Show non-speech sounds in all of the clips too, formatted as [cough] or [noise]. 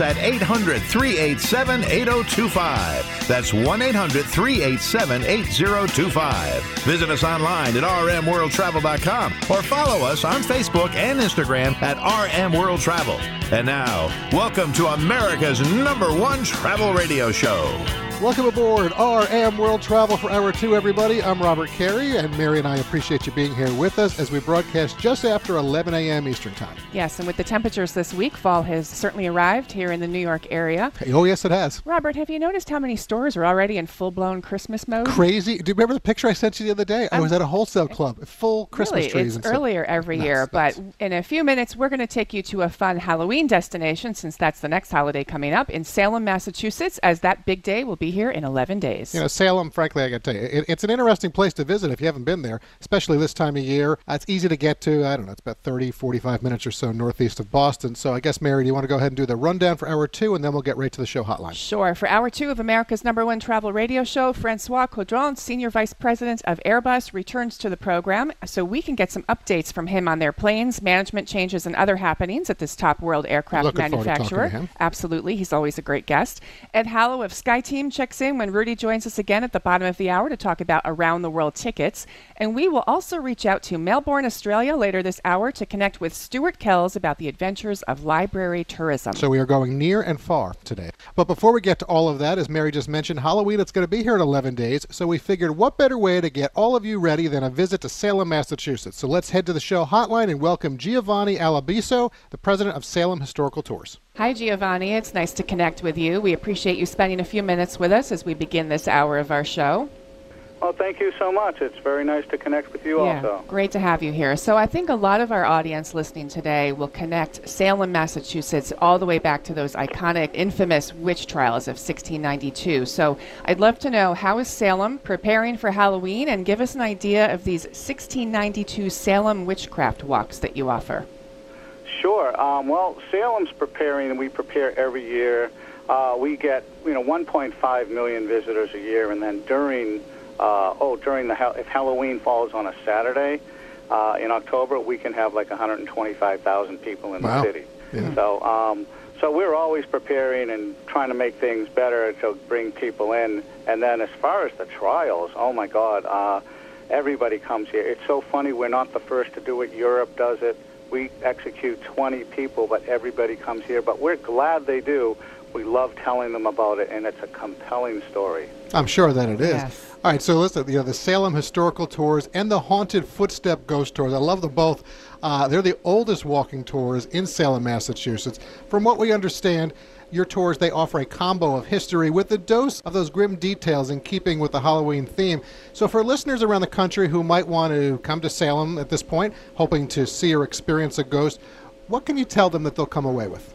At 800 387 8025. That's 1 800 387 8025. Visit us online at rmworldtravel.com or follow us on Facebook and Instagram at RM World Travel. And now, welcome to America's number one travel radio show. Welcome aboard RM World Travel for Hour 2, everybody. I'm Robert Carey, and Mary and I appreciate you being here with us as we broadcast just after 11 a.m. Eastern Time. Yes, and with the temperatures this week, fall has certainly arrived here in the New York area. Oh, yes, it has. Robert, have you noticed how many stores are already in full blown Christmas mode? Crazy. Do you remember the picture I sent you the other day? I was at a wholesale club, full Christmas really, trees. it's and stuff. earlier every Nuts, year, nuts. but in a few minutes, we're going to take you to a fun Halloween destination since that's the next holiday coming up in Salem, Massachusetts, as that big day will be here in 11 days. You know, Salem, frankly, I got to tell you, it, it's an interesting place to visit if you haven't been there, especially this time of year. Uh, it's easy to get to. I don't know, it's about 30, 45 minutes or so northeast of Boston. So I guess, Mary, do you want to go ahead and do the rundown for hour two, and then we'll get right to the show hotline? Sure. For hour two of America's number one travel radio show, Francois Caudron, Senior Vice President of Airbus, returns to the program so we can get some updates from him on their planes, management changes, and other happenings at this top world aircraft Looking forward to to manufacturer. Absolutely. He's always a great guest. Ed Hallow of SkyTeam checks in when Rudy joins us again at the bottom of the hour to talk about around the world tickets. And we will also reach out to Melbourne, Australia later this hour to connect with Stuart Kells about the adventures of library tourism. So we are going near and far today. But before we get to all of that, as Mary just mentioned, Halloween it's going to be here in 11 days. So we figured what better way to get all of you ready than a visit to Salem, Massachusetts. So let's head to the show hotline and welcome Giovanni Alabiso, the president of Salem Historical Tours. Hi, Giovanni. It's nice to connect with you. We appreciate you spending a few minutes with us as we begin this hour of our show. Well, thank you so much. It's very nice to connect with you yeah, also. great to have you here. So, I think a lot of our audience listening today will connect Salem, Massachusetts, all the way back to those iconic, infamous witch trials of 1692. So, I'd love to know how is Salem preparing for Halloween and give us an idea of these 1692 Salem witchcraft walks that you offer. Sure. Um, well, Salem's preparing, and we prepare every year. Uh, we get, you know, 1.5 million visitors a year, and then during, uh, oh, during the if Halloween falls on a Saturday uh, in October, we can have like 125,000 people in Wow. the city. Yeah. So, um, so we're always preparing and trying to make things better to bring people in. And then as far as the trials, oh my God, uh, everybody comes here. It's so funny. We're not the first to do it. Europe does it. We execute 20 people, but everybody comes here. But we're glad they do. We love telling them about it, and it's a compelling story. I'm sure that it is. Yes. All right, so listen, you know, the Salem Historical Tours and the Haunted Footstep Ghost Tours. I love them both. Uh, they're the oldest walking tours in Salem, Massachusetts. From what we understand, your tours they offer a combo of history with a dose of those grim details in keeping with the Halloween theme. So for listeners around the country who might want to come to Salem at this point, hoping to see or experience a ghost, what can you tell them that they'll come away with?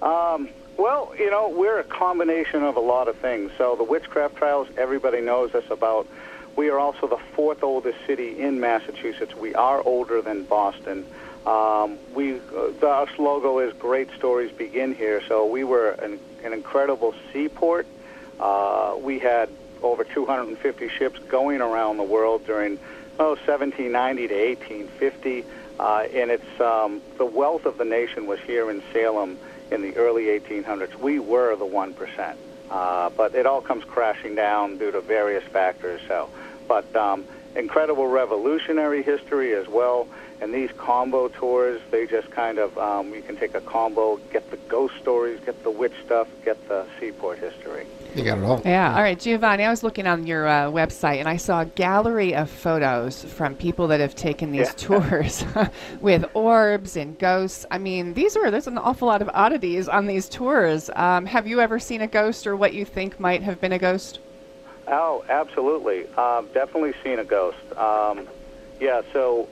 Um, well, you know, we're a combination of a lot of things. So the witchcraft trials, everybody knows us about. We are also the fourth oldest city in Massachusetts. We are older than Boston. Um, we, uh, our logo is "Great Stories Begin Here." So we were an, an incredible seaport. Uh, we had over 250 ships going around the world during oh 1790 to 1850, uh, and it's um, the wealth of the nation was here in Salem in the early 1800s. We were the one percent, uh, but it all comes crashing down due to various factors. So, but um, incredible revolutionary history as well. And these combo tours, they just kind of um, you can take a combo, get the ghost stories, get the witch stuff, get the seaport history. You got it all. Yeah. All right, Giovanni. I was looking on your uh, website and I saw a gallery of photos from people that have taken these Yeah. tours [laughs] with orbs and ghosts. I mean, these are there's an awful lot of oddities on these tours. Um, have you ever seen a ghost or what you think might have been a ghost? Oh, absolutely. Um, definitely seen a ghost. Um, yeah, so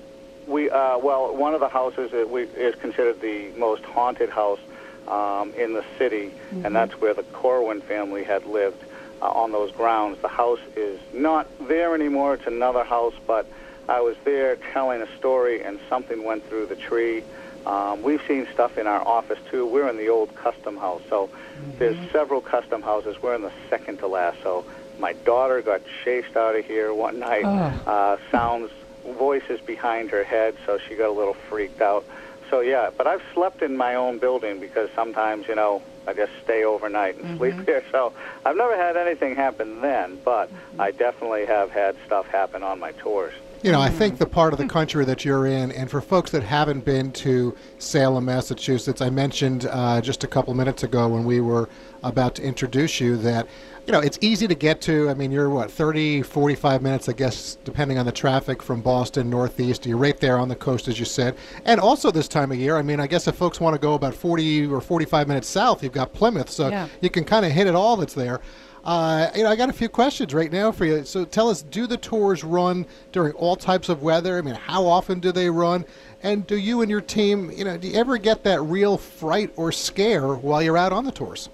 we, uh, well, one of the houses that we, is considered the most haunted house um, in the city, and that's where the Corwin family had lived. uh, on those grounds. The house is not there anymore. It's another house, but I was there telling a story, and something went through the tree. Um, we've seen stuff in our office too. We're in the old custom house, so mm-hmm. there's several custom houses. We're in the second to last. So my daughter got chased out of here one night. Oh. Uh, sounds, voices behind her head, so she got a little freaked out. So yeah, but I've slept in my own building because sometimes you know I just stay overnight and mm-hmm. sleep there. So I've never had anything happen then, but mm-hmm. I definitely have had stuff happen on my tours. You know, I think the part of the country that you're in, and for folks that haven't been to Salem, Massachusetts, I mentioned uh, just a couple minutes ago when we were about to introduce you that you know, it's easy to get to. I mean, you're what, 30, 45 minutes, I guess, depending on the traffic from Boston, Northeast. You're right there on the coast, as you said. And also this time of year, I mean, I guess if folks want to go about 40 or 45 minutes south, you've got Plymouth. So yeah. you can kind of hit it all that's there. Uh, you know, I got a few questions right now for you. So tell us, do the tours run during all types of weather? I mean, how often do they run? And do you and your team, you know, do you ever get that real fright or scare while you're out on the tours?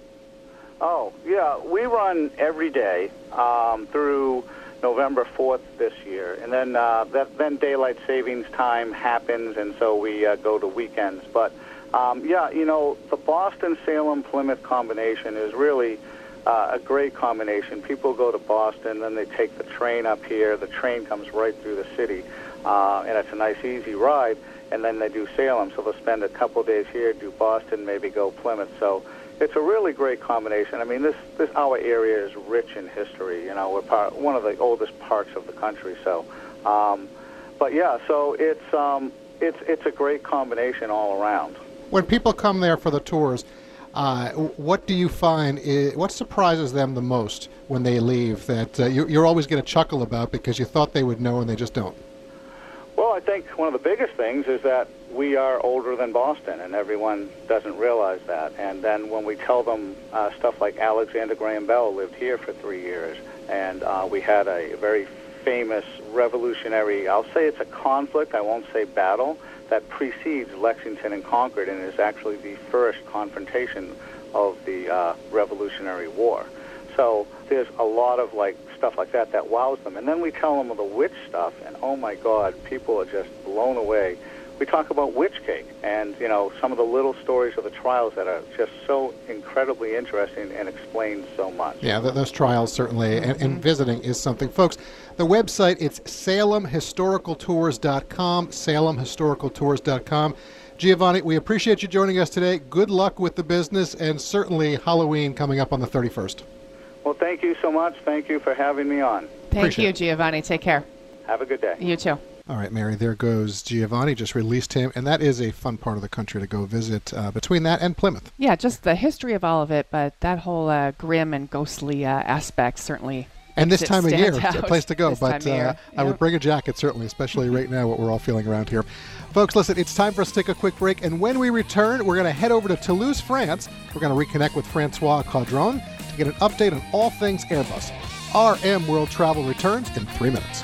Oh, yeah. We run every day um, through November 4th this year. And then, uh, that, then daylight savings time happens, and so we uh, go to weekends. But, um, yeah, you know, the Boston Salem Plymouth combination is really uh, a great combination. People go to Boston, then they take the train up here. The train comes right through the city, uh, and it's a nice, easy ride. And then they do Salem, so they'll spend a couple days here, do Boston, maybe go Plymouth. So it's a really great combination. I mean, this this our area is rich in history. You know, we're part, one of the oldest parts of the country. So, um, but yeah, so it's um, it's it's a great combination all around. When people come there for the tours, uh, what do you find? Is, what surprises them the most when they leave that uh, you, you're always going to chuckle about because you thought they would know and they just don't? Well, I think one of the biggest things is that we are older than Boston, and everyone doesn't realize that. And then when we tell them uh, stuff like Alexander Graham Bell lived here for three years, and uh, we had a very famous revolutionary, I'll say it's a conflict, I won't say battle, that precedes Lexington and Concord and is actually the first confrontation of the uh, Revolutionary War. So there's a lot of like stuff like that that wows them. And then we tell them of the witch stuff, and oh my God, people are just blown away. We talk about witch cake and, you know, some of the little stories of the trials that are just so incredibly interesting and explain so much. Yeah, those trials certainly, and, and mm-hmm. visiting is something. Folks, the website, it's salemhistoricaltours.com, salemhistoricaltours.com. Giovanni, we appreciate you joining us today. Good luck with the business and certainly Halloween coming up on the 31st. Well, thank you so much. Thank you for having me on. Thank Appreciate you, it. Giovanni. Take care. Have a good day. You too. All right, Mary, there goes Giovanni. Just released him, and that is a fun part of the country to go visit uh, between that and Plymouth. Yeah, just the history of all of it, but that whole uh, grim and ghostly uh, aspect certainly. And this time of year, it's a place to go. This but uh, yep. I would bring a jacket, certainly, especially right now, what we're all feeling around here. Folks, listen, it's time for us to take a quick break. And when we return, we're going to head over to Toulouse, France. We're going to reconnect with Francois Caudron to get an update on all things Airbus. RM World Travel returns in three minutes.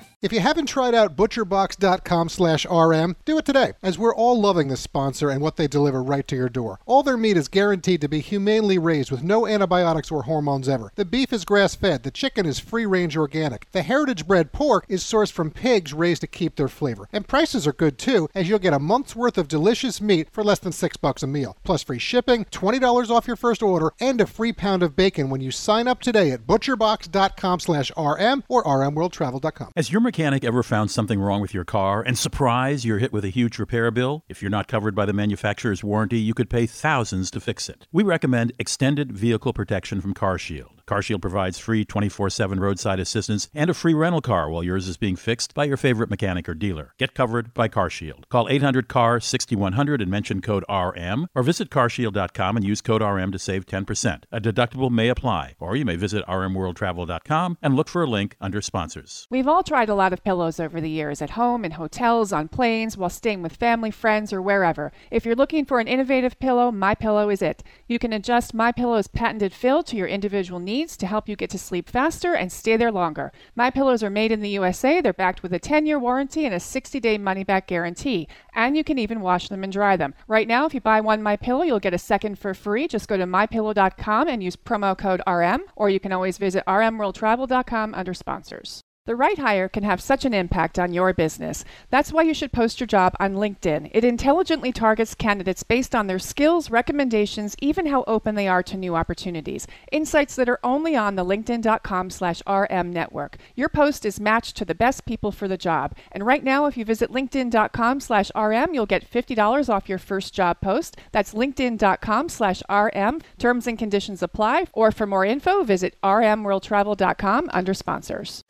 If you haven't tried out butcherbox.com slash RM, do it today, as we're all loving this sponsor and what they deliver right to your door. All their meat is guaranteed to be humanely raised with no antibiotics or hormones ever. The beef is grass fed, the chicken is free range organic. The heritage bred pork is sourced from pigs raised to keep their flavor. And prices are good too, as you'll get a month's worth of delicious meat for less than six bucks a meal, plus free shipping, $20 off your first order, and a free pound of bacon when you sign up today at butcherbox.com slash RM or rmworldtravel.com. As your mechanic ever found something wrong with your car and surprise, you're hit with a huge repair bill? If you're not covered by the manufacturer's warranty, you could pay thousands to fix it. We recommend extended vehicle protection from CarShield. CarShield provides free 24 7 roadside assistance and a free rental car while yours is being fixed by your favorite mechanic or dealer. Get covered by CarShield. Call 800 CAR 6100 and mention code RM or visit carshield.com and use code RM to save 10%. A deductible may apply, or you may visit rmworldtravel.com and look for a link under sponsors. We've all tried a lot of pillows over the years at home, in hotels, on planes, while staying with family, friends, or wherever. If you're looking for an innovative pillow, My Pillow is it. You can adjust My Pillow's patented fill to your individual needs needs to help you get to sleep faster and stay there longer. My pillows are made in the USA. They're backed with a 10-year warranty and a 60-day money-back guarantee, and you can even wash them and dry them. Right now, if you buy one My Pillow, you'll get a second for free. Just go to mypillow.com and use promo code RM, or you can always visit rmworldtravel.com under sponsors. The right hire can have such an impact on your business. That's why you should post your job on LinkedIn. It intelligently targets candidates based on their skills, recommendations, even how open they are to new opportunities. Insights that are only on the linkedin.com slash RM network. Your post is matched to the best people for the job. And right now, if you visit linkedin.com slash RM, you'll get $50 off your first job post. That's linkedin.com slash RM. Terms and conditions apply. Or for more info, visit rmworldtravel.com under sponsors.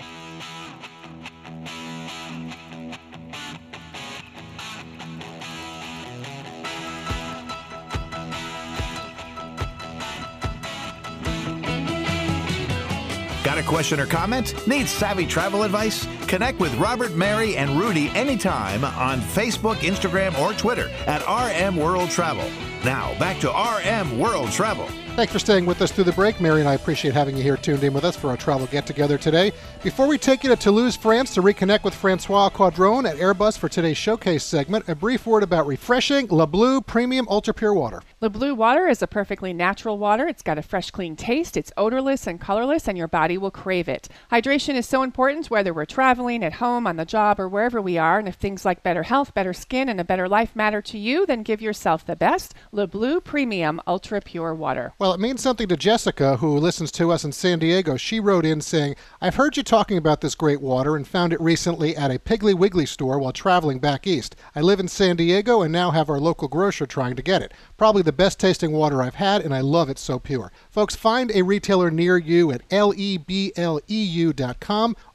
A question or comment? Need savvy travel advice? Connect with Robert, Mary, and Rudy anytime on Facebook, Instagram, or Twitter at RM World Travel. Now, back to RM World Travel. Thanks for staying with us through the break. Mary and I appreciate having you here tuned in with us for our travel get together today. Before we take you to Toulouse, France to reconnect with Francois Caudron at Airbus for today's showcase segment, a brief word about refreshing Le Bleu Premium Ultra Pure Water. Le Bleu water is a perfectly natural water. It's got a fresh, clean taste. It's odorless and colorless, and your body will crave it. Hydration is so important whether we're traveling, at home, on the job, or wherever we are. And if things like better health, better skin, and a better life matter to you, then give yourself the best Le Bleu Premium Ultra Pure Water. Well, it means something to Jessica, who listens to us in San Diego. She wrote in saying, I've heard you talking about this great water and found it recently at a Piggly Wiggly store while traveling back east. I live in San Diego and now have our local grocer trying to get it. Probably the best tasting water I've had, and I love it so pure. Folks, find a retailer near you at lebleu.com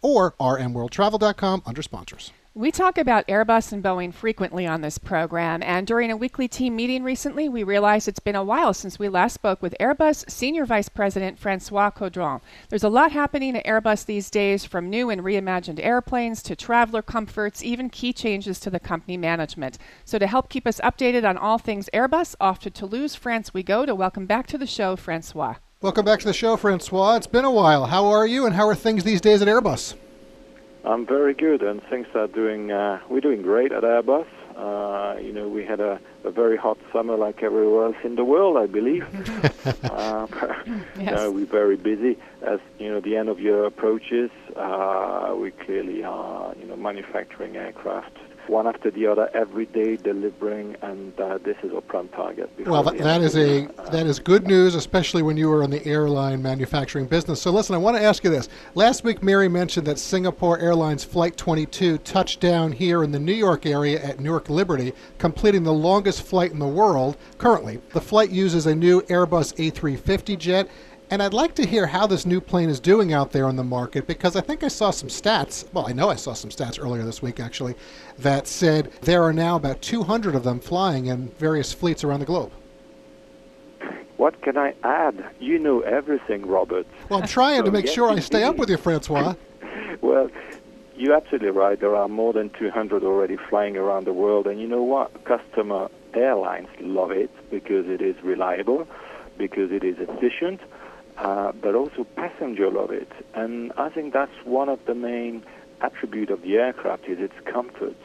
or rmworldtravel.com under sponsors. We talk about Airbus and Boeing frequently on this program, and during a weekly team meeting recently, we realized it's been a while since we last spoke with Airbus Senior Vice President Francois Caudron. There's a lot happening at Airbus these days, from new and reimagined airplanes to traveler comforts, even key changes to the company management. So, to help keep us updated on all things Airbus, off to Toulouse, France we go to welcome back to the show Francois. Welcome back to the show, Francois. It's been a while. How are you, and how are things these days at Airbus? I'm very good, and things are doing. Uh, we're doing great at Airbus. Uh, you know, we had a, a, very hot summer, like everywhere else in the world, I believe. [laughs] uh, [laughs] yes. we're very busy as you know the end of year approaches. Uh, we clearly are, you know, manufacturing aircraft one after the other every day delivering, and uh, this is our prime target. Well, that, that is a uh, that is good news, especially when you are in the airline manufacturing business. So, listen, I want to ask you this. Last week, Mary mentioned that Singapore Airlines Flight 22 touched down here in the New York area at Newark Liberty, completing the longest flight in the world currently. The flight uses a new Airbus A350 jet and I'd like to hear how this new plane is doing out there on the market because I think I saw some stats. Well, I know I saw some stats earlier this week actually that said there are now about 200 of them flying in various fleets around the globe. What can I add? You know everything, Robert. Well, I'm trying so to make yes, sure I stay up with you, Francois. [laughs] well, you're absolutely right. There are more than 200 already flying around the world. And you know what? Customer airlines love it because it is reliable, because it is efficient, uh, but also passenger love it. And I think that's one of the main attribute of the aircraft is its comfort.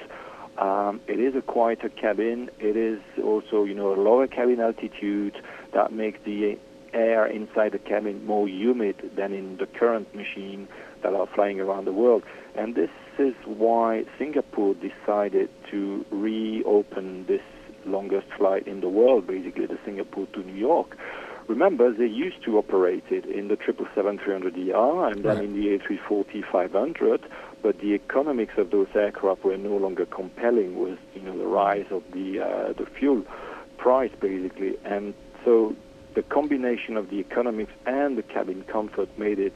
Um, it is a quieter cabin. It is also, you know, a lower cabin altitude that makes the air inside the cabin more humid than in the current machine that are flying around the world. And this is why Singapore decided to reopen this longest flight in the world, basically the Singapore to New York. Remember, they used to operate it in the 777-300ER and then Right. in the A340-500, but the economics of those aircraft were no longer compelling with, you know, the rise of the uh, the fuel price, basically. And so the combination of the economics and the cabin comfort made it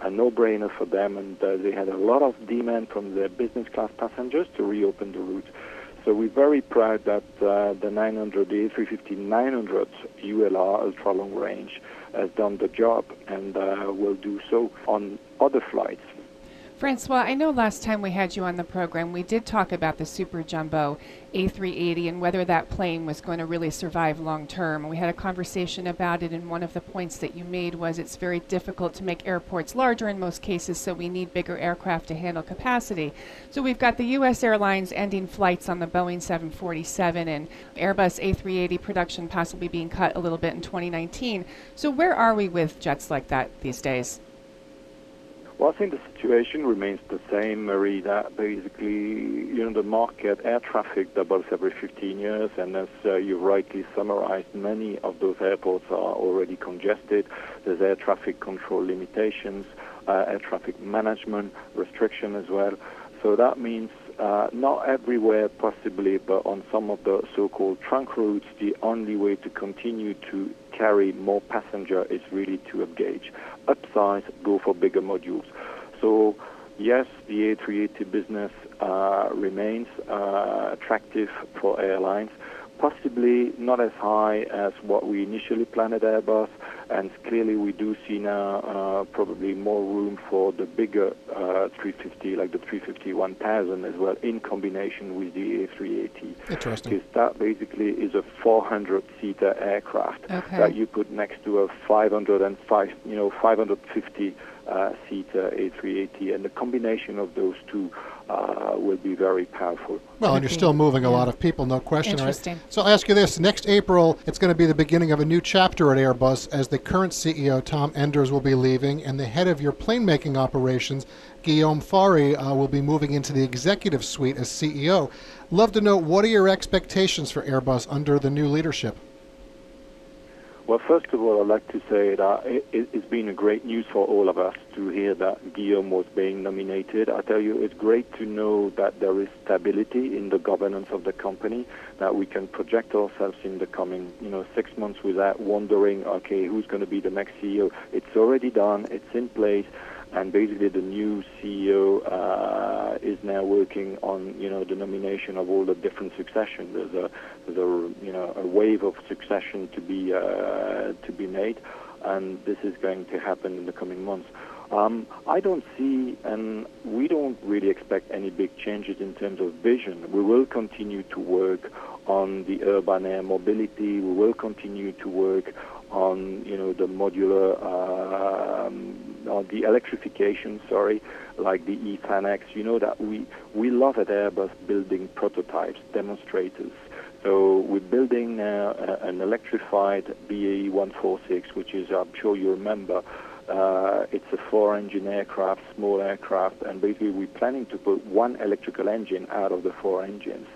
a no-brainer for them, and uh, they had a lot of demand from their business class passengers to reopen the route. So we're very proud that uh, the 900, the A350-900 ULR ultra long range has done the job and uh, will do so on other flights. Francois, I know last time we had you on the program, we did talk about the Super Jumbo A380 and whether that plane was going to really survive long term. We had a conversation about it, and one of the points that you made was it's very difficult to make airports larger in most cases, so we need bigger aircraft to handle capacity. So we've got the U.S. airlines ending flights on the Boeing 747 and Airbus A380 production possibly being cut a little bit in 2019. So where are we with jets like that these days? Well, I think the situation remains the same, Marie, that basically, you know, the market, air traffic doubles every 15 years, and as uh, you rightly summarized, many of those airports are already congested. There's air traffic control limitations, uh, air traffic management restriction as well. So that means uh, not everywhere possibly, but on some of the so-called trunk routes, the only way to continue to carry more passenger is really to upgauge. Upsize, go for bigger modules. So yes, the A380 business uh, remains uh, attractive for airlines, possibly not as high as what we initially planned at Airbus, and clearly we do see now uh, probably more room for the bigger uh, 350, like the 350 1000 as well, in combination with the A380. Interesting. Because that basically is a 400-seater aircraft Okay. that you put next to a 505, you know, 550 uh, seater A380, and the combination of those two uh, will be very powerful. Well, and you're still moving a lot of people, no question. right? Interesting. So I'll ask you this: next April, it's going to be the beginning of a new chapter at Airbus, as the current CEO Tom Enders will be leaving, and the head of your plane making operations, Guillaume Faury, uh, will be moving into the executive suite as CEO. Love to know what are your expectations for Airbus under the new leadership? Well, first of all, I'd like to say that it, it's been a great news for all of us to hear that Guillaume was being nominated. I tell you, it's great to know that there is stability in the governance of the company, that we can project ourselves in the coming, you know, six months without wondering, okay, who's going to be the next CEO. It's already done. It's in place. And basically, the new CEO uh, is now working on, you know, the nomination of all the different succession. There's a, there's a, you know, a wave of succession to be uh, to be made, and this is going to happen in the coming months. Um, I don't see, and we don't really expect any big changes in terms of vision. We will continue to work on the urban air mobility. We will continue to work on, you know, the modular, um, on the electrification. Sorry, like the E-Fan You know that we we love at Airbus building prototypes, demonstrators. So we're building now uh, an electrified BAE 146, which is, I'm sure you remember, uh, it's a four-engine aircraft, small aircraft, and basically we're planning to put one electrical engine out of the four engines.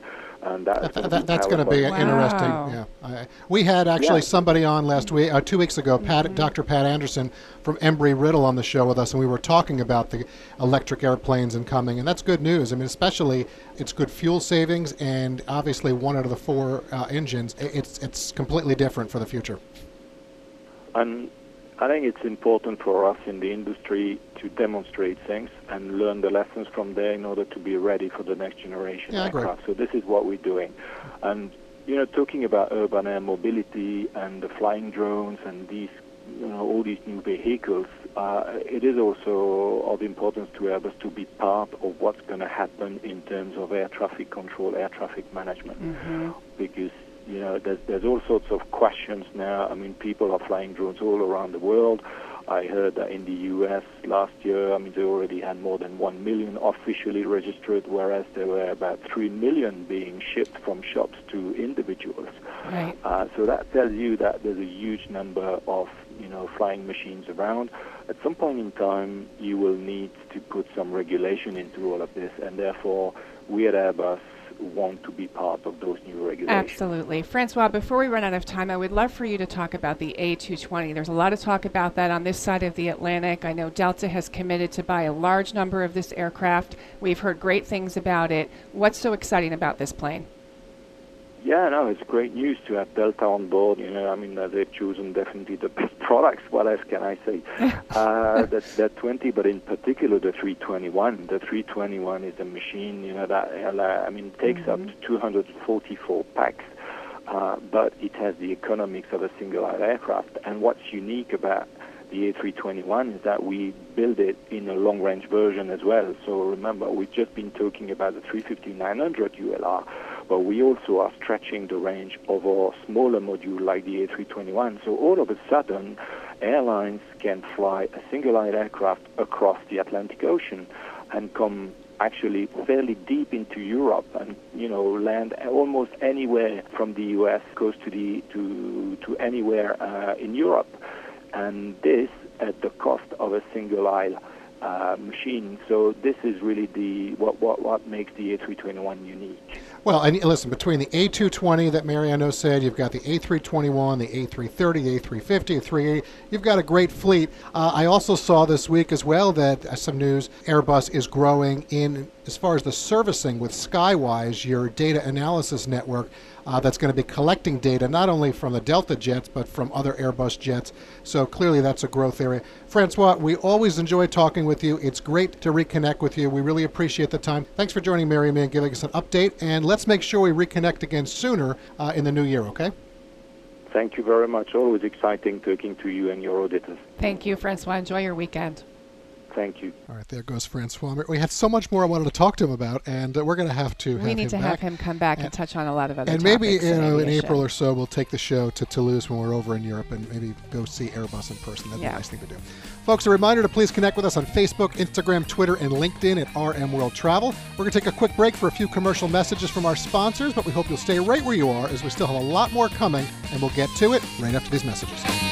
And that's That, that, that's going to be Wow. interesting. Yeah, I, we had actually Yeah. somebody on last week, uh, two weeks ago, Pat, Dr. Pat Anderson from Embry Riddle on the show with us, and we were talking about the electric airplanes and coming, and that's good news. I mean, especially it's good fuel savings, and obviously one out of the four uh, engines, it's it's completely different for the future. And I think it's important for us in the industry to demonstrate things and learn the lessons from there in order to be ready for the next generation Yeah, aircraft. So this is what we're doing. And you know, talking about urban air mobility and the flying drones and these, you know, all these new vehicles, uh, it is also of importance to Airbus to be part of what's going to happen in terms of air traffic control, air traffic management, because you know there's there's all sorts of questions now. I mean, people are flying drones all around the world. I heard that in the U.S. last year, I mean, they already had more than one million officially registered, whereas there were about three million being shipped from shops to individuals. Right. Uh, so that tells you that there's a huge number of you know flying machines around. At some point in time, you will need to put some regulation into all of this, and therefore, we at Airbus want to be part of those new regulations. Absolutely. Francois, before we run out of time, I would love for you to talk about the A220. There's a lot of talk about that on this side of the Atlantic. I know Delta has committed to buy a large number of this aircraft. We've heard great things about it. What's so exciting about this plane? Yeah, no, it's great news to have Delta on board. You know, I mean, uh, they've chosen definitely the [laughs] best products. What else can I say? [laughs] uh, that that 20, but in particular the 321. The 321 is a machine. You know that uh, I mean takes up to 244 pax, uh, but it has the economics of a single-aisle aircraft. And what's unique about the A321 is that we build it in a long-range version as well. So remember, we've just been talking about the 350-900 ULR, but we also are stretching the range of our smaller module like the A321. So all of a sudden, airlines can fly a single-aisle aircraft across the Atlantic Ocean and come actually fairly deep into Europe and you know land almost anywhere from the US goes to the to to anywhere uh, in Europe and this at the cost of a single aisle uh, machine. So this is really the what, what, what makes the A321 unique. Well, and listen, between the A220 that Mariano said, you've got the A321, the A330, the A350, the 380. You've got a great fleet. Uh, I also saw this week as well that uh, some news Airbus is growing in as far as the servicing with Skywise, your data analysis network uh, that's going to be collecting data not only from the Delta jets but from other Airbus jets. So clearly that's a growth area. Francois, we always enjoy talking with you. It's great to reconnect with you. We really appreciate the time. Thanks for joining Mary and me and giving us an update. And let's make sure we reconnect again sooner uh, in the new year, okay? Thank you very much. Always exciting talking to you and your auditors. Thank you, Francois. Enjoy your weekend. Thank you. All right, there goes Francois. We had so much more I wanted to talk to him about, and uh, we're going to have to. We have need to back. have him come back and, and, touch on a lot of other. Things. And maybe you know, in, in April or so, we'll take the show to Toulouse when we're over in Europe, and maybe go see Airbus in person. That'd yeah. be a nice thing to do. Folks, a reminder to please connect with us on Facebook, Instagram, Twitter, and LinkedIn at RM World Travel. We're going to take a quick break for a few commercial messages from our sponsors, but we hope you'll stay right where you are, as we still have a lot more coming, and we'll get to it right after these messages.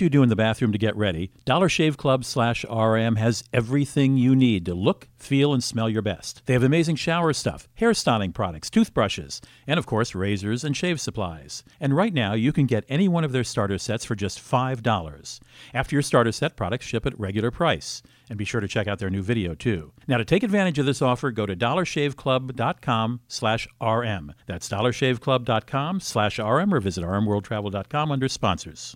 do in the bathroom to get ready, Dollar Shave Club slash RM has everything you need to look, feel, and smell your best. They have amazing shower stuff, hair styling products, toothbrushes, and of course, razors and shave supplies. And right now, you can get any one of their starter sets for just $5. After your starter set, products ship at regular price. And be sure to check out their new video, too. Now, to take advantage of this offer, go to dollarshaveclub.com slash RM. That's dollarshaveclub.com slash RM or visit rmworldtravel.com under sponsors.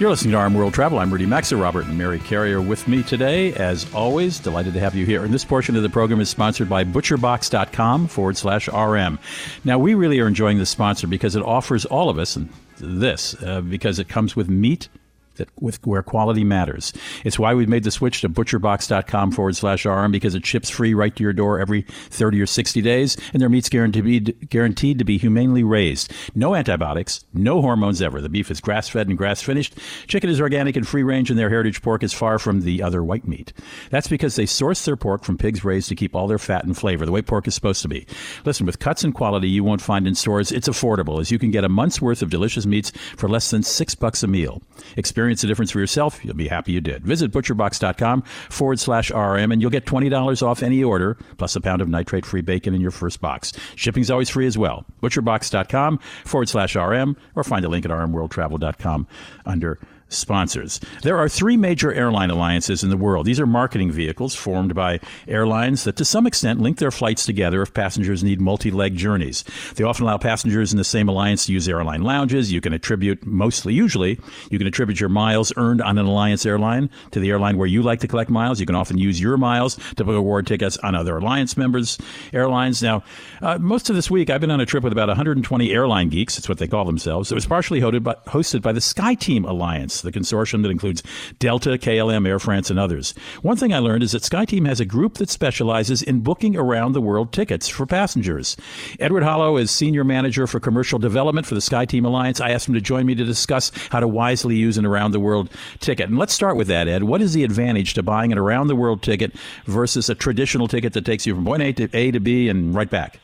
You're listening to RM World Travel. I'm Rudy Maxa. Robert and Mary Carey with me today. As always, delighted to have you here. And this portion of the program is sponsored by butcherbox.com forward slash RM. Now, we really are enjoying this sponsor because it offers all of us this, uh, because it comes with meat that with where quality matters. It's why we've made the switch to butcherbox.com forward slash RM because it ships free right to your door every 30 or 60 days, and their meat's guaranteed, guaranteed to be humanely raised. No antibiotics, no hormones ever. The beef is grass fed and grass finished. Chicken is organic and free range, and their heritage pork is far from the other white meat. That's because they source their pork from pigs raised to keep all their fat and flavor, the way pork is supposed to be. Listen, with cuts and quality you won't find in stores, it's affordable as you can get a month's worth of delicious meats for less than six bucks a meal. Experience the difference for yourself. You'll be happy you did. Visit butcherbox.com forward slash RM and you'll get $20 off any order plus a pound of nitrate free bacon in your first box. Shipping's always free as well. Butcherbox.com forward slash RM or find a link at rmworldtravel.com under sponsors. There are three major airline alliances in the world. These are marketing vehicles formed by airlines that, to some extent, link their flights together if passengers need multi leg journeys. They often allow passengers in the same alliance to use airline lounges. You can attribute, mostly usually, you can attribute your miles earned on an alliance airline to the airline where you like to collect miles. You can often use your miles to book award tickets on other alliance members' airlines. Now, uh, most of this week, I've been on a trip with about 120 airline geeks. It's what they call themselves. It was partially hosted by, hosted by the SkyTeam Alliance. The consortium that includes Delta, KLM, Air France, and others. One thing I learned is that SkyTeam has a group that specializes in booking around the world tickets for passengers. Edward Hollow is Senior Manager for Commercial Development for the SkyTeam Alliance. I asked him to join me to discuss how to wisely use an around the world ticket. And let's start with that, Ed. What is the advantage to buying an around the world ticket versus a traditional ticket that takes you from point A to A to B and right back?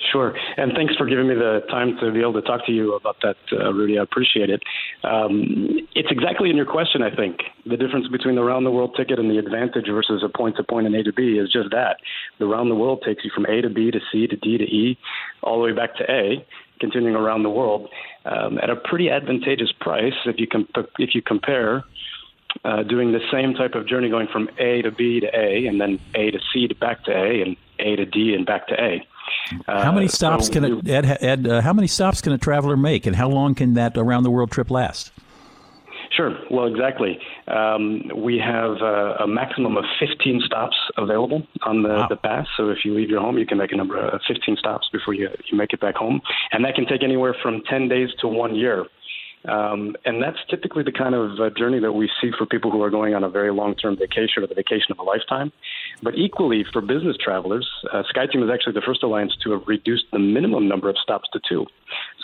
Sure. And thanks for giving me the time to be able to talk to you about that, uh, Rudy. I appreciate it. Um, it's exactly in your question, I think. The difference between the round the world ticket and the advantage versus a point to point and A to B is just that. The round the world takes you from A to B to C to D to E, all the way back to A, continuing around the world um, at a pretty advantageous price if you, comp- if you compare uh, doing the same type of journey going from A to B to A and then A to C to back to A and A to D and back to A. Uh, how many stops so can a, Ed? Ed uh, how many stops can a traveler make, and how long can that around the world trip last? Sure. Well, exactly. Um, we have uh, a maximum of 15 stops available on the, wow. the pass. So if you leave your home, you can make a number of 15 stops before you, you make it back home. And that can take anywhere from 10 days to one year. Um, and that's typically the kind of uh, journey that we see for people who are going on a very long term vacation or the vacation of a lifetime. But equally, for business travelers, uh, SkyTeam is actually the first alliance to have reduced the minimum number of stops to two.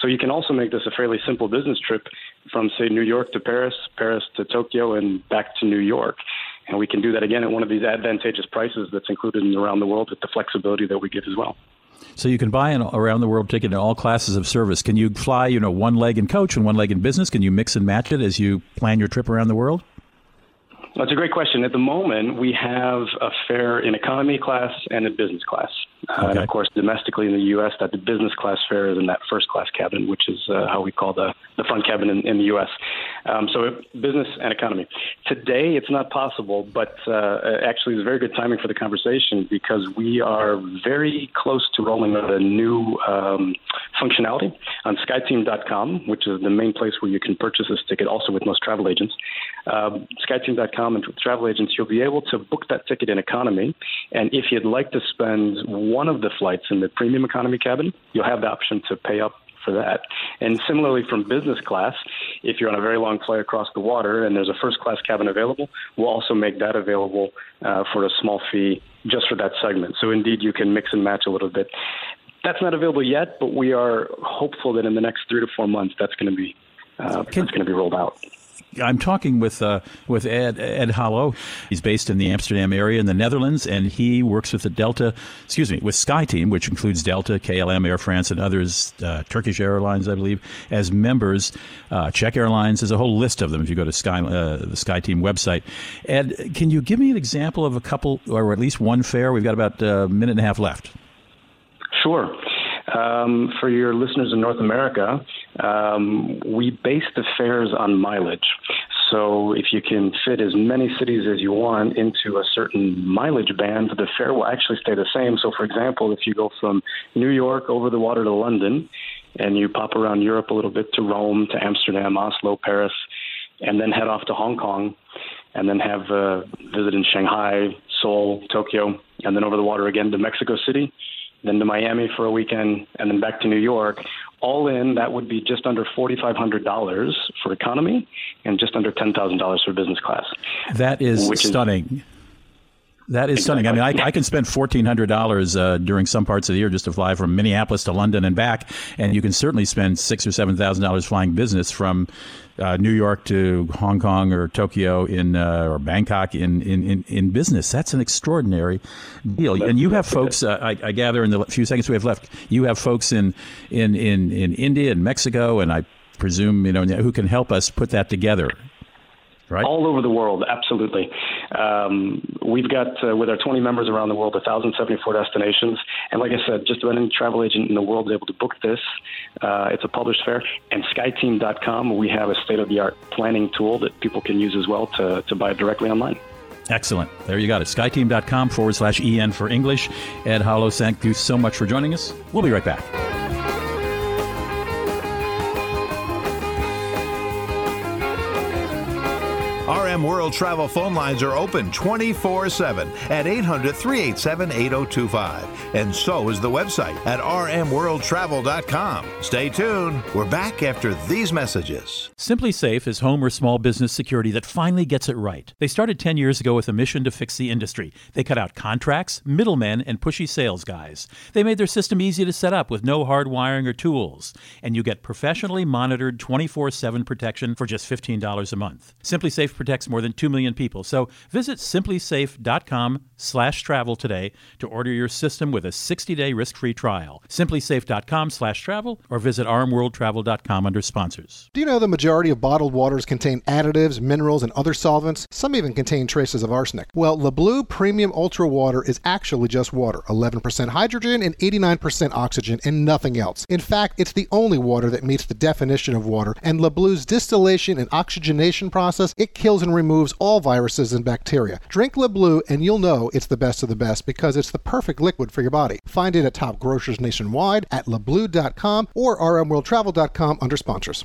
So you can also make this a fairly simple business trip from, say, New York to Paris, Paris to Tokyo, and back to New York. And we can do that again at one of these advantageous prices that's included in around the world with the flexibility that we give as well. So you can buy an around the world ticket in all classes of service. Can you fly, you know, one leg in coach and one leg in business? Can you mix and match it as you plan your trip around the world? That's a great question. At the moment, we have a fare in economy class and in business class. Uh, okay. And of course, domestically in the U.S., that the business class fare is in that first class cabin, which is uh, how we call the, the front cabin in, in the U.S. Um, so business and economy. Today, it's not possible, but uh, actually, it's very good timing for the conversation because we are very close to rolling out a new um, functionality on SkyTeam.com, which is the main place where you can purchase this ticket, also with most travel agents. Um, SkyTeam.com and with travel agents, you'll be able to book that ticket in economy, and if you'd like to spend one of the flights in the premium economy cabin, you'll have the option to pay up for that. And similarly, from business class, if you're on a very long flight across the water and there's a first class cabin available, we'll also make that available uh, for a small fee just for that segment. So indeed, you can mix and match a little bit. That's not available yet, but we are hopeful that in the next three to four months, that's going to be uh, that's going to be rolled out. I'm talking with uh, with Ed Ed Hollow. He's based in the Amsterdam area in the Netherlands, and he works with the Delta, excuse me, with SkyTeam, which includes Delta, KLM, Air France, and others, uh, Turkish Airlines, I believe, as members. Uh, Czech Airlines. There's a whole list of them if you go to Sky uh, the SkyTeam website. Ed, can you give me an example of a couple, or at least one fare? We've got about a minute and a half left. Sure. Um, for your listeners in North America, um, we base the fares on mileage. So if you can fit as many cities as you want into a certain mileage band, the fare will actually stay the same. So, for example, if you go from New York over the water to London, and you pop around Europe a little bit to Rome, to Amsterdam, Oslo, Paris, and then head off to Hong Kong, and then have a visit in Shanghai, Seoul, Tokyo, and then over the water again to Mexico City then to Miami for a weekend, and then back to New York. All in, that would be just under $4,500 for economy and just under $10,000 for business class. That is stunning. Is, that is stunning. I mean, I, I can spend fourteen hundred dollars uh, during some parts of the year just to fly from Minneapolis to London and back, and you can certainly spend six or seven thousand dollars flying business from uh, New York to Hong Kong or Tokyo in uh, or Bangkok in, in, in, in, business. That's an extraordinary deal. And you have folks, uh, I, I, gather, in the few seconds we have left, you have folks in in in, in India and Mexico, and I presume you know who can help us put that together right? All over the world, absolutely. Um, we've got, uh, with our 20 members around the world, 1,074 destinations. And like I said, just about any travel agent in the world is able to book this. Uh, it's a published fare. And SkyTeam.com, we have a state of the art planning tool that people can use as well to, to buy it directly online. Excellent. There you got it. SkyTeam.com forward slash EN for English. Ed Hollow, thank you so much for joining us. We'll be right back. World Travel phone lines are open 24 7 at 800 387 8025. And so is the website at rmworldtravel.com. Stay tuned. We're back after these messages. SimpliSafe is home or small business security that finally gets it right. They started 10 years ago with a mission to fix the industry. They cut out contracts, middlemen, and pushy sales guys. They made their system easy to set up with no hard wiring or tools. And you get professionally monitored 24 7 protection for just $15 a month. SimpliSafe protects more than 2 million people. So visit simplisafe.com slash travel today to order your system with a 60-day risk-free trial. Simplisafe.com slash travel or visit rmworldtravel.com under sponsors. Do you know the majority of bottled waters contain additives, minerals, and other solvents? Some even contain traces of arsenic. Well, LeBlue Premium Ultra Water is actually just water 11% hydrogen and 89% oxygen, and nothing else. In fact, it's the only water that meets the definition of water, and LeBlue's distillation and oxygenation process, it kills and removes all viruses and bacteria. Drink LeBlue and you'll know it's the best of the best because it's the perfect liquid for your body. Find it at top grocers nationwide, at leblue.com, or rmworldtravel.com under sponsors.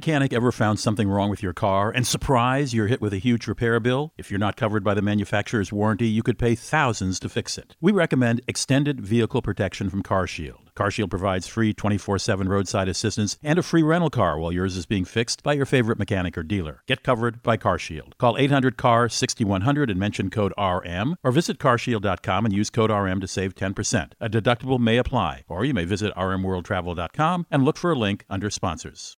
mechanic ever found something wrong with your car and surprise you're hit with a huge repair bill? If you're not covered by the manufacturer's warranty, you could pay thousands to fix it. We recommend extended vehicle protection from CarShield. CarShield provides free 24/7 roadside assistance and a free rental car while yours is being fixed by your favorite mechanic or dealer. Get covered by CarShield. Call 800-CAR-6100 and mention code RM or visit carshield.com and use code RM to save 10%. A deductible may apply, or you may visit rmworldtravel.com and look for a link under sponsors.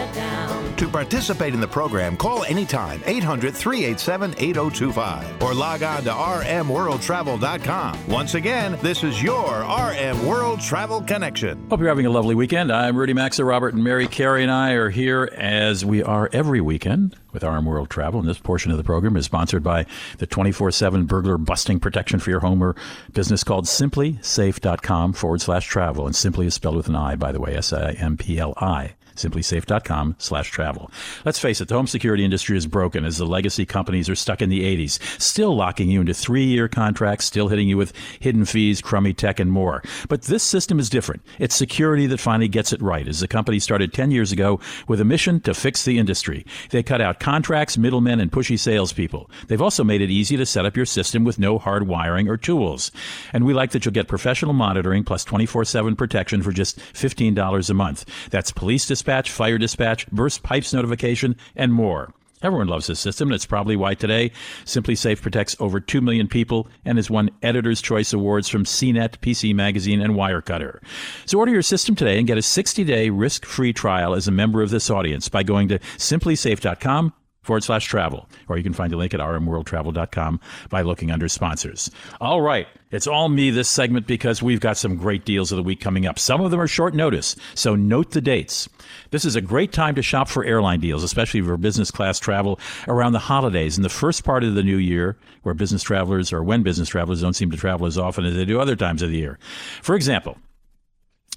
To participate in the program, call anytime 800 387 8025 or log on to rmworldtravel.com. Once again, this is your RM World Travel Connection. Hope you're having a lovely weekend. I'm Rudy Maxa. Robert and Mary Carey and I are here as we are every weekend with RM World Travel. And this portion of the program is sponsored by the 24 7 burglar busting protection for your home or business called simplisafe.com forward slash travel. And simply is spelled with an I, by the way, S I M P L I simplisafe.com slash travel. Let's face it, the home security industry is broken as the legacy companies are stuck in the 80s, still locking you into three-year contracts, still hitting you with hidden fees, crummy tech, and more. But this system is different. It's security that finally gets it right as the company started 10 years ago with a mission to fix the industry. They cut out contracts, middlemen, and pushy salespeople. They've also made it easy to set up your system with no hard wiring or tools. And we like that you'll get professional monitoring plus 24-7 protection for just $15 a month. That's police dispatch, fire dispatch, burst pipes notification, and more. Everyone loves this system, and it's probably why today SimpliSafe protects over 2 million people and has won Editor's Choice Awards from CNET, PC Magazine, and Wirecutter. So order your system today and get a 60-day risk-free trial as a member of this audience by going to simplisafe.com forward slash travel. Or you can find the link at rmworldtravel.com by looking under sponsors. All right. It's all me this segment because we've got some great deals of the week coming up. Some of them are short notice, so note the dates. This is a great time to shop for airline deals, especially for business class travel around the holidays and the first part of the new year, where business travelers or when business travelers don't seem to travel as often as they do other times of the year. For example,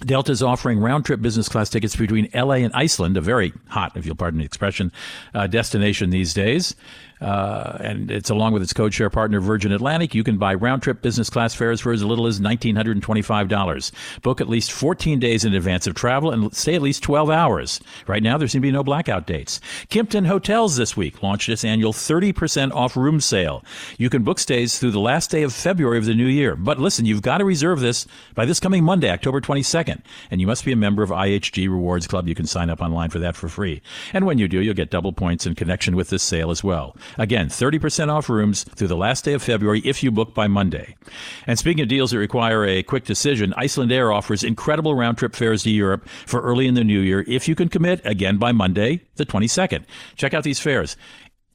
Delta is offering round trip business class tickets between LA and Iceland, a very hot, if you'll pardon the expression, uh, destination these days. Uh, and it's along with its codeshare partner Virgin Atlantic. You can buy round trip business class fares for as little as $1,925. Book at least 14 days in advance of travel and stay at least 12 hours. Right now, there seem to be no blackout dates. Kimpton Hotels this week launched its annual 30% off room sale. You can book stays through the last day of February of the new year. But listen, you've got to reserve this by this coming Monday, October 22nd. And you must be a member of IHG Rewards Club. You can sign up online for that for free. And when you do, you'll get double points in connection with this sale as well. Again, 30% off rooms through the last day of February if you book by Monday. And speaking of deals that require a quick decision, Icelandair offers incredible round trip fares to Europe for early in the new year if you can commit again by Monday, the 22nd. Check out these fares.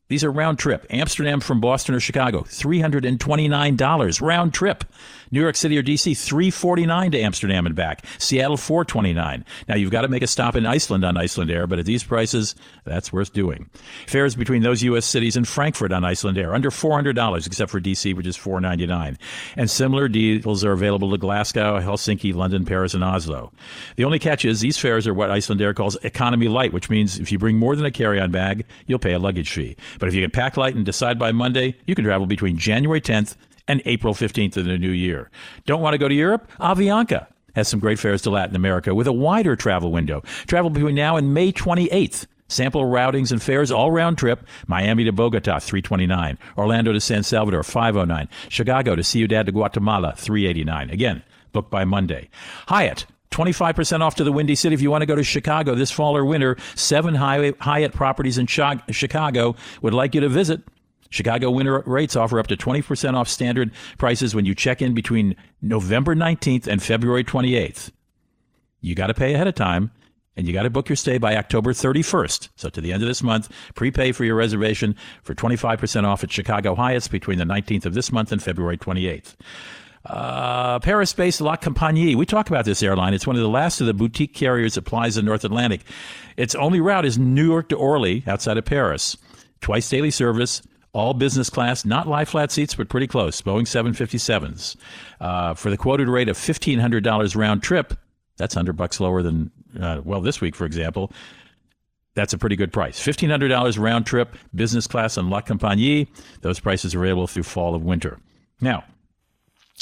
These are round trip. Amsterdam from Boston or Chicago, $329 round trip. New York City or DC, three forty nine to Amsterdam and back. Seattle, four twenty nine. Now you've got to make a stop in Iceland on Icelandair, but at these prices, that's worth doing. Fares between those U.S. cities and Frankfurt on Icelandair under four hundred dollars, except for DC, which is four ninety nine. And similar deals are available to Glasgow, Helsinki, London, Paris, and Oslo. The only catch is these fares are what Icelandair calls economy light, which means if you bring more than a carry-on bag, you'll pay a luggage fee. But if you can pack light and decide by Monday, you can travel between January 10th and April 15th of the new year. Don't want to go to Europe? Avianca has some great fares to Latin America with a wider travel window. Travel between now and May 28th. Sample routings and fares all round trip. Miami to Bogota, 329. Orlando to San Salvador, 509. Chicago to Ciudad de Guatemala, 389. Again, book by Monday. Hyatt, 25% off to the Windy City if you want to go to Chicago this fall or winter. Seven Hyatt properties in Chicago would like you to visit. Chicago winter rates offer up to 20% off standard prices when you check in between November 19th and February 28th. You got to pay ahead of time and you got to book your stay by October 31st. So to the end of this month, prepay for your reservation for 25% off at Chicago Hyatts between the 19th of this month and February 28th. Uh, Paris-based La Compagnie. We talk about this airline. It's one of the last of the boutique carriers that flies the North Atlantic. Its only route is New York to Orly, outside of Paris. Twice daily service, all business class, not lie flat seats, but pretty close. Boeing 757s. Uh, for the quoted rate of $1,500 round trip, that's 100 bucks lower than, uh, well, this week, for example. That's a pretty good price. $1,500 round trip, business class on La Compagnie. Those prices are available through fall of winter. Now,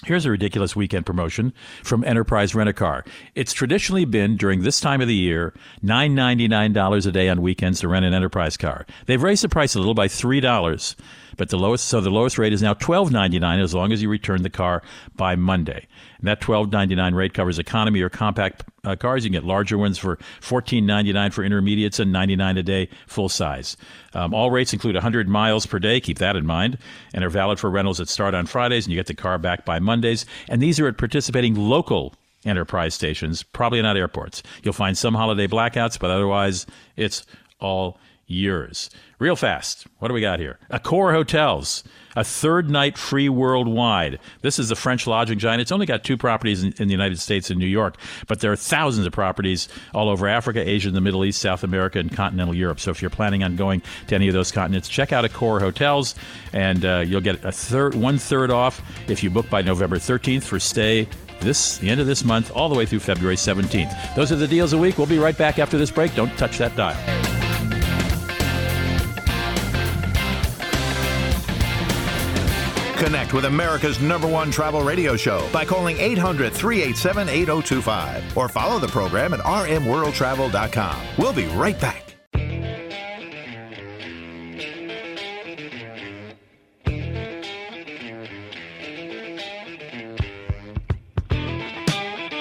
Here's a ridiculous weekend promotion from Enterprise Rent a Car. It's traditionally been during this time of the year $9.99 a day on weekends to rent an Enterprise car. They've raised the price a little by $3, but the lowest so the lowest rate is now $12.99 as long as you return the car by Monday. And that $12.99 rate covers economy or compact uh, cars. You can get larger ones for $14.99 for intermediates and 99 a day full size. Um, all rates include 100 miles per day. Keep that in mind, and are valid for rentals that start on Fridays, and you get the car back by Mondays. And these are at participating local enterprise stations, probably not airports. You'll find some holiday blackouts, but otherwise, it's all yours. Real fast, what do we got here? Accor Hotels, a third night free worldwide. This is the French lodging giant. It's only got two properties in, in, the United States and New York, but there are thousands of properties all over Africa, Asia, the Middle East, South America, and continental Europe. So if you're planning on going to any of those continents, check out Accor Hotels, and uh, you'll get a third, one third off if you book by November 13th for stay this the end of this month all the way through February 17th. Those are the deals a week. We'll be right back after this break. Don't touch that dial. Connect with America's number one travel radio show by calling 800 387 8025 or follow the program at rmworldtravel.com. We'll be right back.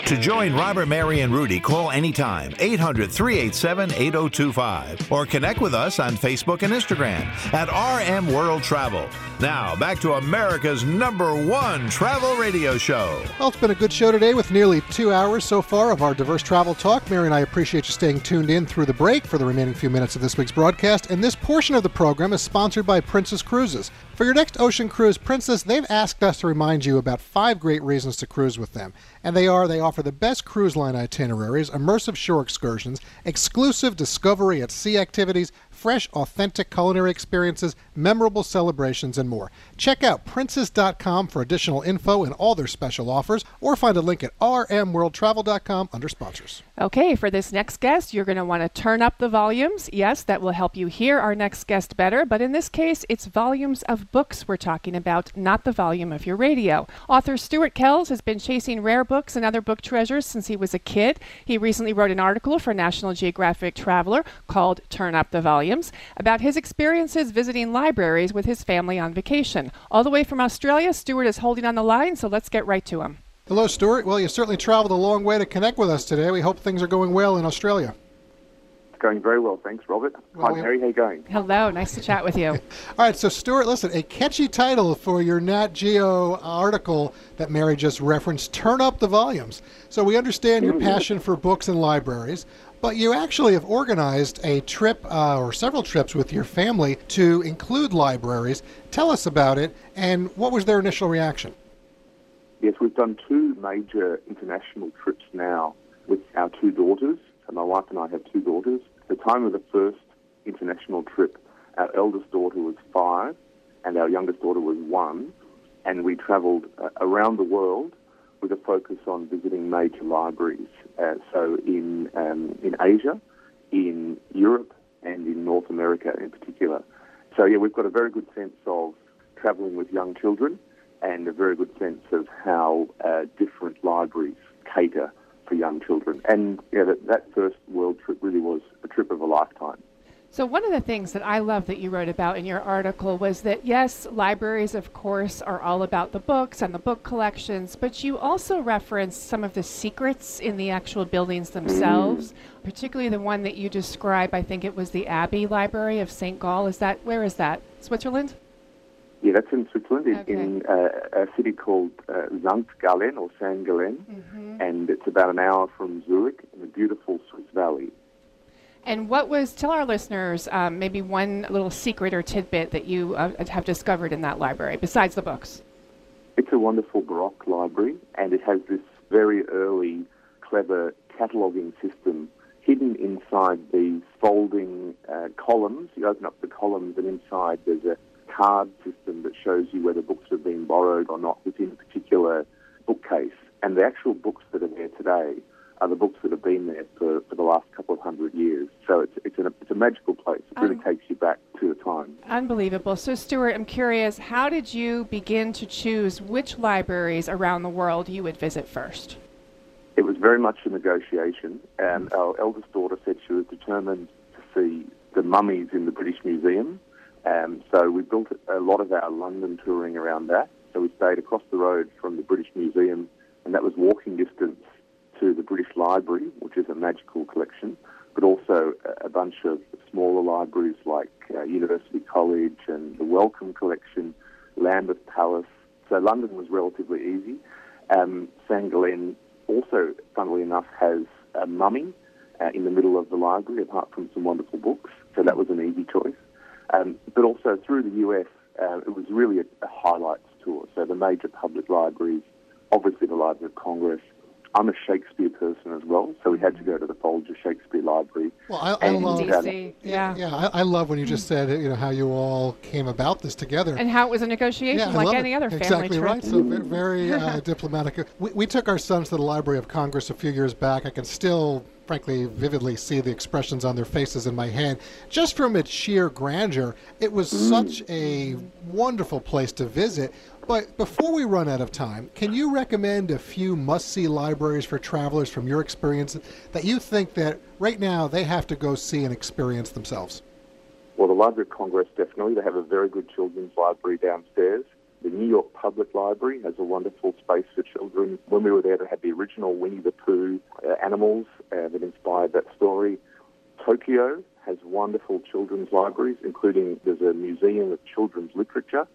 To join Robert, Mary, and Rudy, call anytime 800 387 8025 or connect with us on Facebook and Instagram at RM World Travel. Now, back to America's number one travel radio show. Well, it's been a good show today with nearly two hours so far of our diverse travel talk. Mary and I appreciate you staying tuned in through the break for the remaining few minutes of this week's broadcast. And this portion of the program is sponsored by Princess Cruises. For your next ocean cruise, Princess, they've asked us to remind you about five great reasons to cruise with them. And they are they offer the best cruise line itineraries, immersive shore excursions, exclusive discovery at sea activities, fresh, authentic culinary experiences, memorable celebrations, and more. Check out princess.com for additional info and all their special offers, or find a link at rmworldtravel.com under sponsors. Okay, for this next guest, you're going to want to turn up the volumes. Yes, that will help you hear our next guest better, but in this case, it's volumes of books we're talking about, not the volume of your radio. Author Stuart Kells has been chasing rare books and other book treasures since he was a kid. He recently wrote an article for National Geographic Traveler called Turn Up the Volumes about his experiences visiting libraries with his family on vacation. All the way from Australia, Stuart is holding on the line, so let's get right to him. Hello, Stuart. Well, you certainly traveled a long way to connect with us today. We hope things are going well in Australia. It's going very well, thanks, Robert. Well, Hi, we- Mary. How you going? Hello, nice to chat with you. [laughs] All right, so Stuart, listen, a catchy title for your Nat Geo article that Mary just referenced, Turn Up the Volumes. So we understand your mm-hmm. passion for books and libraries, but you actually have organized a trip uh, or several trips with your family to include libraries. Tell us about it, and what was their initial reaction? Yes, we've done two major international trips now with our two daughters. So my wife and I have two daughters. At the time of the first international trip, our eldest daughter was five and our youngest daughter was one. And we travelled uh, around the world with a focus on visiting major libraries. Uh, so in, um, in Asia, in Europe, and in North America in particular. So yeah, we've got a very good sense of travelling with young children and a very good sense of how uh, different libraries cater for young children. And yeah, that, that first world trip really was a trip of a lifetime. So, one of the things that I love that you wrote about in your article was that, yes, libraries, of course, are all about the books and the book collections, but you also referenced some of the secrets in the actual buildings themselves, particularly the one that you describe. I think it was the Abbey Library of St. Gall. Is that, where is that? Switzerland? Yeah, that's in Switzerland, in, Okay. in uh, a city called uh. Gallen or San Gallen, and it's about an hour from Zurich in the beautiful Swiss Valley. And what was, tell our listeners, um, maybe one little secret or tidbit that you uh, have discovered in that library, besides the books. It's a wonderful Baroque library, and it has this very early, clever cataloguing system hidden inside these folding uh, columns. You open up the columns, and inside there's a card system that shows you whether books have been borrowed or not within a particular bookcase. And the actual books that are there today are the books that have been there for, for the last couple of hundred years. So it's, it's, an, it's a magical place. It really Um, takes you back to the time. Unbelievable. So, Stuart, I'm curious, how did you begin to choose which libraries around the world you would visit first? It was very much a negotiation. Um, our eldest daughter said she was determined to see the mummies in the British Museum. Um, so we built a lot of our London touring around that. So we stayed across the road from the British Museum, and that was walking distance to the British Library, which is a magical collection, but also a- bunch of smaller libraries like uh, University College and the Wellcome Collection, Lambeth Palace. So London was relatively easy. Um, San Galen also, funnily enough, has a mummy uh, in the middle of the library, apart from some wonderful books. So that was an easy choice. Um, but also through the US, uh, it was really a, a highlights tour. So the major public libraries, obviously the Library of Congress. I'm a Shakespeare person as well, so we had to go to the Folger Shakespeare Library. Well, I, I love um, Yeah. Yeah, I, I love when you just said you know how you all came about this together. And how it was a negotiation Yeah, I like love any it. other family exactly trip. right. So ve- [laughs] very uh, diplomatic. We, we took our sons to the Library of Congress a few years back. I can still, frankly, vividly see the expressions on their faces in my head. Just from its sheer grandeur, it was such a wonderful place to visit. But before we run out of time, can you recommend a few must-see libraries for travelers from your experience that you think that right now they have to go see and experience themselves? Well, the Library of Congress definitely. They have a very good children's library downstairs. The New York Public Library has a wonderful space for children. When we were there, they had the original Winnie the Pooh uh, animals uh, that inspired that story. Tokyo has wonderful children's libraries, including there's a museum of children's literature,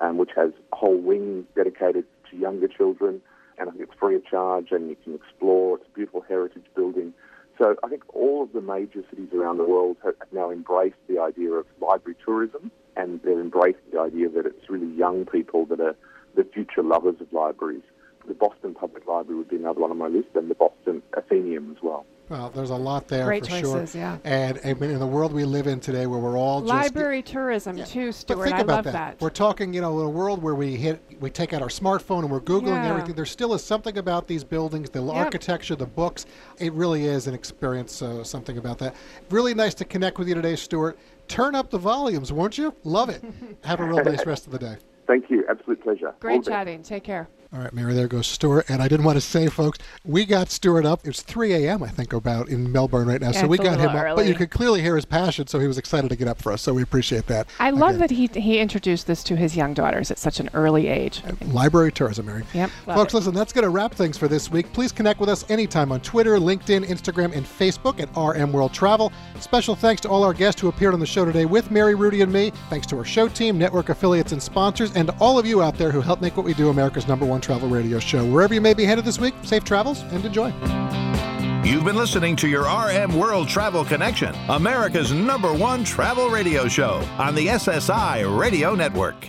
um, which has a whole wings dedicated to younger children, and I think it's free of charge, and you can explore. It's a beautiful heritage building. So I think all of the major cities around the world have now embraced the idea of library tourism, and they've embraced the idea that it's really young people that are the future lovers of libraries. The Boston Public Library would be another one on my list, and the Boston Athenaeum as well. Well, there's a lot there Great for choices, sure. yeah. And I mean, in the world we live in today, where we're all just Library tourism too, But Stuart. think I about love that. that. We're talking, you know, in a world where we hit, we take out our smartphone and we're googling Yeah. everything. There still is something about these buildings, the Yep. architecture, the books. It really is an experience. Uh, something about that. Really nice to connect with you today, Stuart. Turn up the volumes, won't you? Love it. [laughs] Have a real nice rest of the day. Thank you. Absolute pleasure. Great the best. chatting. Take care. All right, Mary, there goes Stuart. And I didn't want to say, folks, we got Stuart up. It's 3 a.m., I think, about in Melbourne right now. Yeah, so we got him little up. But you early. could clearly hear his passion, so he was excited to get up for us. So we appreciate that. I love Again. that he he introduced this to his young daughters at such an early age. Uh, library tourism, Mary. Yep. Folks, it. listen, that's going to wrap things for this week. Please connect with us anytime on Twitter, LinkedIn, Instagram, and Facebook at RM World Travel. Special thanks to all our guests who appeared on the show today with Mary, Rudy, and me. Thanks to our show team, network affiliates, and sponsors, and all of you out there who help make what we do America's number one travel radio show. Wherever you may be headed this week, safe travels and enjoy. You've been listening to your RM World Travel Connection, America's number one travel radio show on the SSI Radio Network.